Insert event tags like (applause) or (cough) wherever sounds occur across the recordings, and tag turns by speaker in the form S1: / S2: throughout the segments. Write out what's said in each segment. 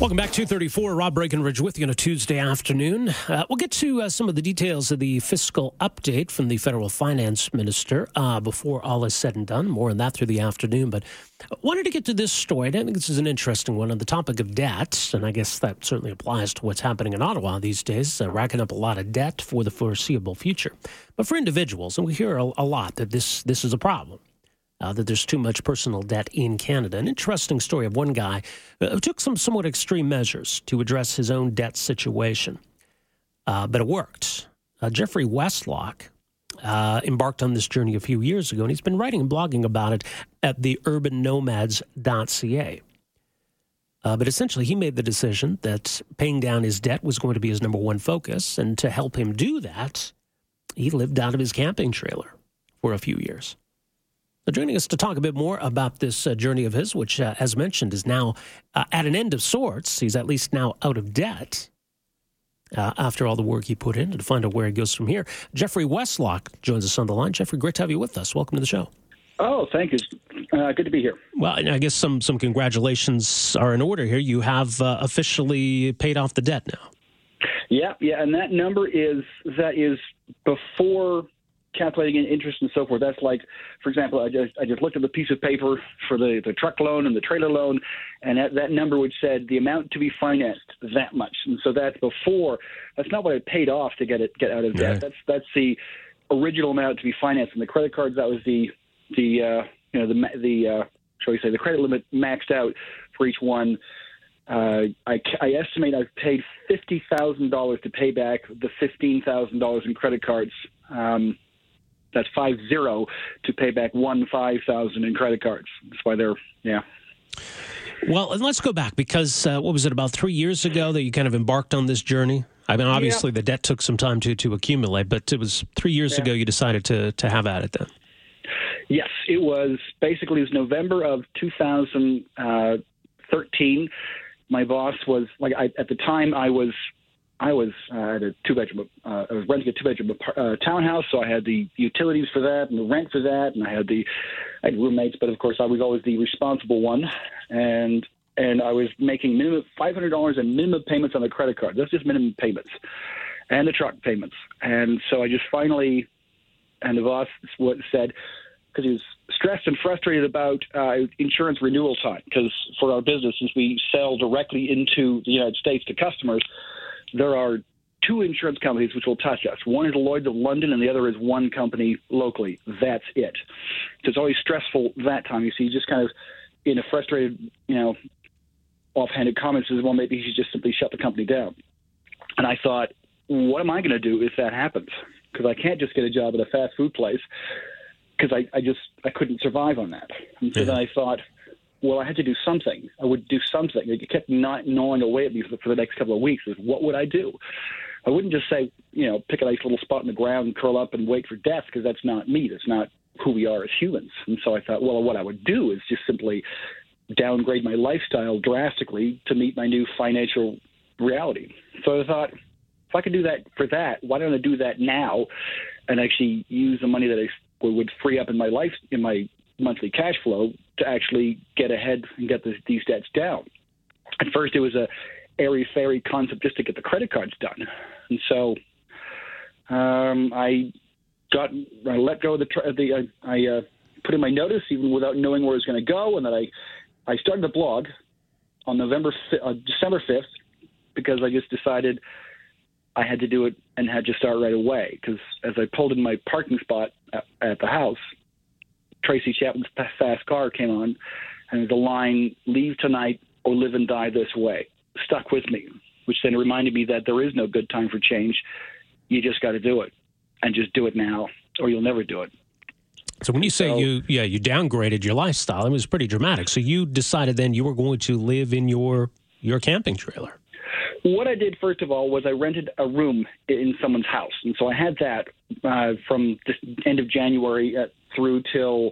S1: Welcome back, 234. Rob Breckenridge with you on a Tuesday afternoon. Uh, we'll get to uh, some of the details of the fiscal update from the federal finance minister uh, before all is said and done. More on that through the afternoon. But I wanted to get to this story. I think this is an interesting one on the topic of debt. And I guess that certainly applies to what's happening in Ottawa these days, uh, racking up a lot of debt for the foreseeable future. But for individuals, and we hear a, a lot that this, this is a problem uh, that there's too much personal debt in Canada. An interesting story of one guy uh, who took some somewhat extreme measures to address his own debt situation, uh, but it worked. Uh, Jeffrey Westlock uh, embarked on this journey a few years ago, and he's been writing and blogging about it at the urbannomads.ca. Uh, but essentially, he made the decision that paying down his debt was going to be his number one focus. And to help him do that, he lived out of his camping trailer for a few years. So joining us to talk a bit more about this uh, journey of his, which, uh, as mentioned, is now uh, at an end of sorts. He's at least now out of debt uh, after all the work he put in to find out where he goes from here. Jeffrey Westlock joins us on the line. Jeffrey, great to have you with us. Welcome to the show.
S2: Oh, thank you. Uh, good to be here.
S1: Well, I guess some some congratulations are in order here. You have uh, officially paid off the debt now.
S2: Yeah, yeah, and that number is that is before calculating in interest and so forth. That's like, for example, I just I just looked at the piece of paper for the the truck loan and the trailer loan, and that, that number which said the amount to be financed that much, and so that's before. That's not what I paid off to get it get out of debt. Right. That's that's the original amount to be financed. And the credit cards that was the the uh, you know the the uh, shall we say the credit limit maxed out for each one. Uh, I, I estimate I've paid fifty thousand dollars to pay back the fifteen thousand dollars in credit cards. Um, that's five zero to pay back one five thousand in credit cards. That's why they're yeah.
S1: Well, and let's go back because uh, what was it about three years ago that you kind of embarked on this journey? I mean, obviously yeah. the debt took some time to to accumulate, but it was three years yeah. ago you decided to to have at it then.
S2: Yes, it was basically it was November of 2013. Uh, My boss was like I, at the time I was I was uh, had a two bedroom. Uh, I was renting a two bedroom uh, townhouse, so I had the utilities for that and the rent for that, and I had the I had roommates, but of course I was always the responsible one, and and I was making minimum five hundred dollars in minimum payments on the credit card. That's just minimum payments, and the truck payments, and so I just finally, and the boss said because he was stressed and frustrated about uh, insurance renewal time because for our business, since we sell directly into the United States to customers there are two insurance companies which will touch us. One is Lloyd's of London, and the other is one company locally. That's it. So it's always stressful that time. You see, just kind of in a frustrated, you know, offhanded comment says, well, maybe he should just simply shut the company down. And I thought, what am I going to do if that happens? Because I can't just get a job at a fast food place because I, I just I couldn't survive on that. And so yeah. then I thought, well, I had to do something. I would do something. It kept not gnawing away at me for the next couple of weeks. Is what would I do? I wouldn't just say, you know, pick a nice little spot in the ground and curl up and wait for death because that's not me. That's not who we are as humans. And so I thought, well, what I would do is just simply downgrade my lifestyle drastically to meet my new financial reality. So I thought, if I could do that for that, why don't I do that now and actually use the money that I would free up in my life in my monthly cash flow to actually get ahead and get the, these debts down. At first, it was a airy fairy concept just to get the credit cards done, and so um, I got I let go of the the I, I uh, put in my notice even without knowing where it was going to go, and then I I started a blog on November uh, December fifth because I just decided I had to do it and had to start right away because as I pulled in my parking spot at, at the house, Tracy Chapman's fast car came on, and the line "Leave tonight or live and die this way." stuck with me, which then reminded me that there is no good time for change. You just got to do it, and just do it now, or you'll never do it.
S1: So when you say
S2: So-
S1: you yeah you downgraded your lifestyle, it was pretty dramatic. So you decided then you were going to live in your your camping trailer.
S2: What I did first of all was I rented a room in someone's house, and so I had that uh, from the end of January uh, through till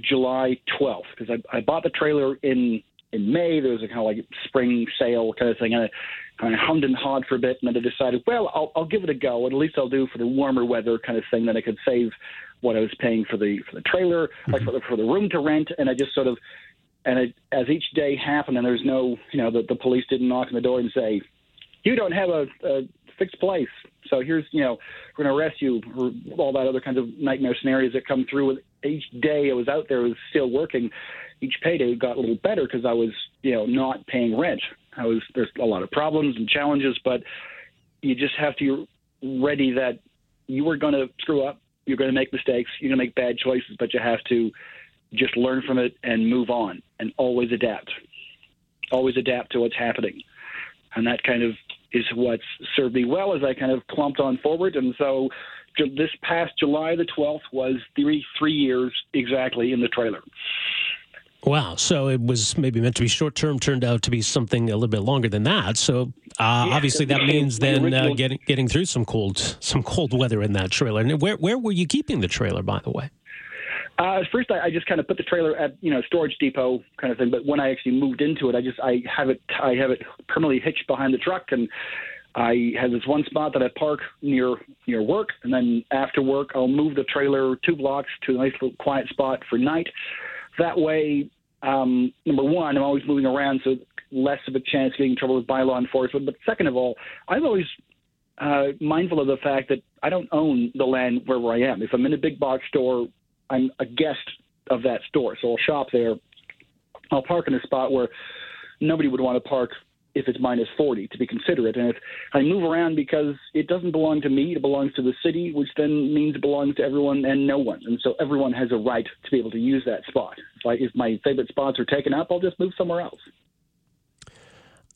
S2: July 12th because I, I bought the trailer in in May. There was a kind of like spring sale kind of thing, and I kind of hummed and hawed for a bit, and then I decided, well, I'll, I'll give it a go. At least I'll do for the warmer weather kind of thing. Then I could save what I was paying for the for the trailer, like for the, for the room to rent, and I just sort of and it, as each day happened, and there's no, you know, the, the police didn't knock on the door and say, you don't have a, a fixed place. So here's, you know, we're going to arrest you, all that other kinds of nightmare scenarios that come through. With each day I was out there, I was still working. Each payday got a little better because I was, you know, not paying rent. I was there's a lot of problems and challenges, but you just have to ready that you are going to screw up. You're going to make mistakes. You're going to make bad choices, but you have to just learn from it and move on and always adapt. Always adapt to what's happening. And that kind of is what's served me well as I kind of clumped on forward. And so this past July the 12th was three, three years exactly in the trailer.
S1: Wow. So it was maybe meant to be short term, turned out to be something a little bit longer than that. So uh,
S2: Yeah,
S1: obviously that means
S2: the
S1: then uh, getting getting through some cold some cold weather in that trailer. And where where were you keeping the trailer, by the way?
S2: Uh, first, I, I just kind of put the trailer at you know storage depot kind of thing. But when I actually moved into it, I just I have it I have it permanently hitched behind the truck, and I have this one spot that I park near near work, and then after work, I'll move the trailer two blocks to a nice little quiet spot for night. That way, um, number one, I'm always moving around, so less of a chance of getting in trouble with by law enforcement. But second of all, I'm always uh, mindful of the fact that I don't own the land wherever I am. If I'm in a big box store, I'm a guest of that store, so I'll shop there. I'll park in a spot where nobody would want to park if it's minus 40 to be considerate. And if I move around because it doesn't belong to me, it belongs to the city, which then means it belongs to everyone and no one. And so everyone has a right to be able to use that spot. If, I, if my favorite spots are taken up, I'll just move somewhere else.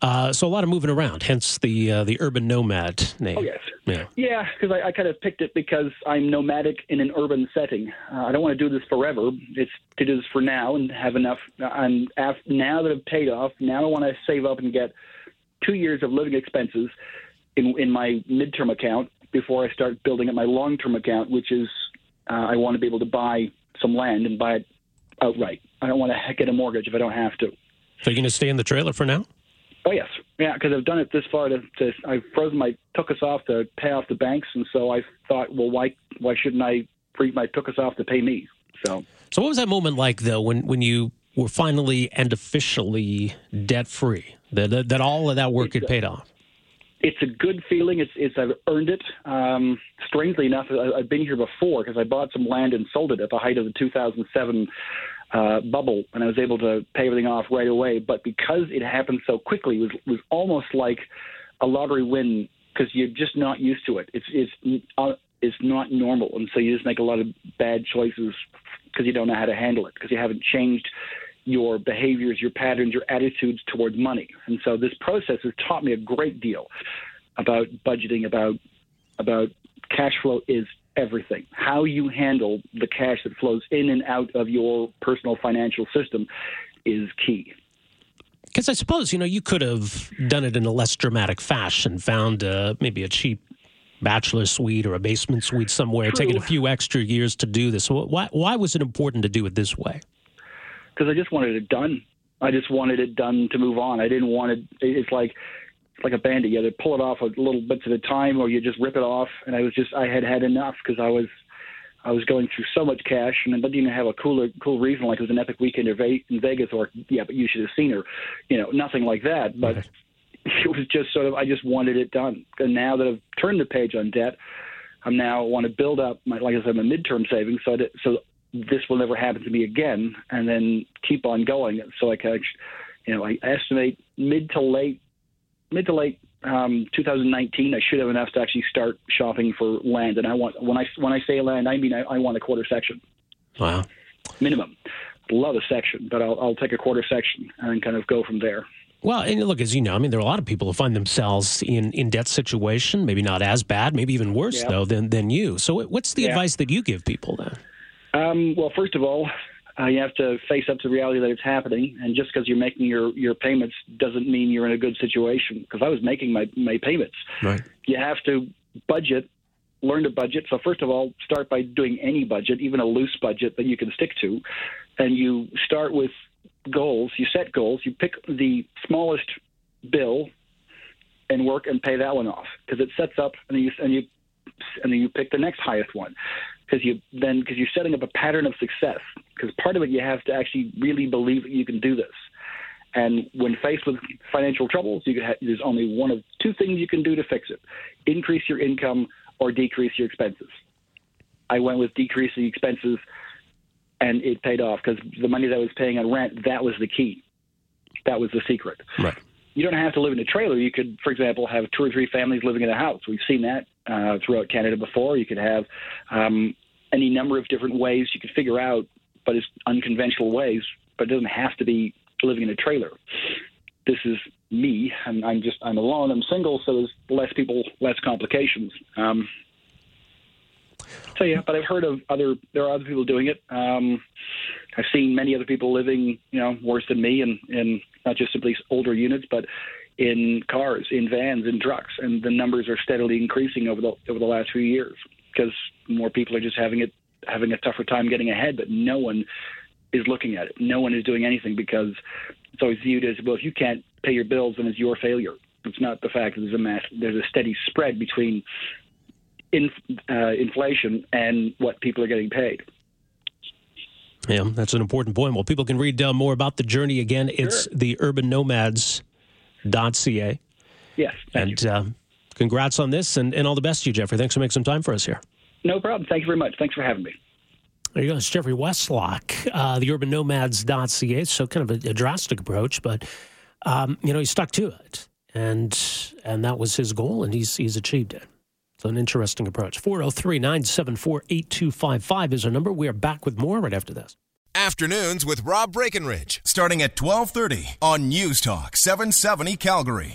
S1: Uh, so a lot of moving around, hence the uh, the urban nomad name.
S2: Oh, yes.
S1: Yeah.
S2: Yeah, because I, I kind of picked it because I'm nomadic in an urban setting. Uh, I don't want to do this forever. It's to do this for now and have enough. Af- now that I've paid off, now I want to save up and get two years of living expenses in in my midterm account before I start building up my long term account, which is uh, I want to be able to buy some land and buy it outright. I don't want to get a mortgage if I don't have to.
S1: So you're going to stay in the trailer for now?
S2: Oh yes, yeah, because I've done it this far. To, to I've frozen my took us off to pay off the banks, and so I thought, well, why why shouldn't I freeze my took us off to pay me? So
S1: So what was that moment like though when when you were finally and officially debt free? That, that that all of that work had paid off.
S2: it's a good feeling. It's it's I've earned it. Um, strangely enough, I, I've been here before because I bought some land and sold it at the height of the 2007 uh, bubble, and I was able to pay everything off right away. But because it happened so quickly, it was was almost like a lottery win because you're just not used to it. It's it's uh, it's not normal, and so you just make a lot of bad choices because you don't know how to handle it because you haven't changed your behaviors, your patterns, your attitudes towards money. And so this process has taught me a great deal about budgeting, about about cash flow is everything. How you handle the cash that flows in and out of your personal financial system is key.
S1: Because I suppose you know you could have done it in a less dramatic fashion, found uh, maybe a cheap bachelor suite or a basement suite somewhere,
S2: True.
S1: taking a few extra years to do this. Why why was it important to do it this way?
S2: because I just wanted it done. I just wanted it done to move on. I didn't want it. It's like like a Band-Aid. You either pull it off a little bits at a time, or you just rip it off. And I was just I had had enough because I was I was going through so much cash, and I didn't even have a cooler cool reason like it was an epic weekend in Vegas, or yeah, but you should have seen her. You know, nothing like that. But
S1: Right. (laughs)
S2: it was just sort of I just wanted it done. And now that I've turned the page on debt, I'm now want to build up my like I said my midterm savings so that so this will never happen to me again, and then keep on going. So I can, you know, I estimate mid to late, mid to late um, 2019, I should have enough to actually start shopping for land. And I want when I when I say land, I mean I, I want a quarter section
S1: Wow.
S2: minimum. Love a section, but I'll, I'll take a quarter section and kind of go from there.
S1: Well, and look, as you know, I mean, there are a lot of people who find themselves in, in debt situation, maybe not as bad, maybe even worse, yeah. though, than, than you. So, what's the yeah. advice that you give people then?
S2: Um, well, first of all, uh, you have to face up to the reality that it's happening. And just because you're making your, your payments doesn't mean you're in a good situation. Because I was making my, my payments.
S1: Right.
S2: You have to budget, learn to budget. So, first of all, start by doing any budget, even a loose budget that you can stick to. And you start with goals. You set goals. You pick the smallest bill and work and pay that one off because it sets up and you and you and then you pick the next highest one because you then because you're setting up a pattern of success because part of it you have to actually really believe that you can do this and when faced with financial troubles there's only one of two things you can do to fix it increase your income or decrease your expenses i went with decreasing expenses and it paid off because the money that I was paying on rent that was the key that was the secret
S1: right
S2: you don't have to live in a trailer. You could, for example, have two or three families living in a house. We've seen that uh, throughout Canada before. You could have um, any number of different ways you could figure out, but it's unconventional ways. But it doesn't have to be living in a trailer. This is me, and I'm just I'm alone. I'm single, so there's less people, less complications. Um, so yeah, but I've heard of other. There are other people doing it. Um, I've seen many other people living, you know, worse than me, and in not just simply older units, but in cars, in vans, in trucks, and the numbers are steadily increasing over the over the last few years because more people are just having it having a tougher time getting ahead. But no one is looking at it. No one is doing anything because it's always viewed as well. If you can't pay your bills, then it's your failure. It's not the fact that there's a mass, there's a steady spread between in, uh, inflation and what people are getting paid.
S1: Yeah, that's an important point. Well, people can read uh, more about the journey again. Sure. It's the urbannomads.ca.
S2: Yes.
S1: And uh, congrats on this and, and all the best to you, Jeffrey. Thanks for making some time for us here.
S2: No problem. Thank you very much. Thanks for having me.
S1: There you go. It's Jeffrey Westlock, uh, the urbannomads.ca. So kind of a, a drastic approach, but, um, you know, he stuck to it. And and that was his goal, and he's he's achieved it. So an interesting approach. 403 974 8255 is our number. We are back with more right after this.
S3: Afternoons with Rob Breckenridge, starting at 1230 on News Talk 770 Calgary.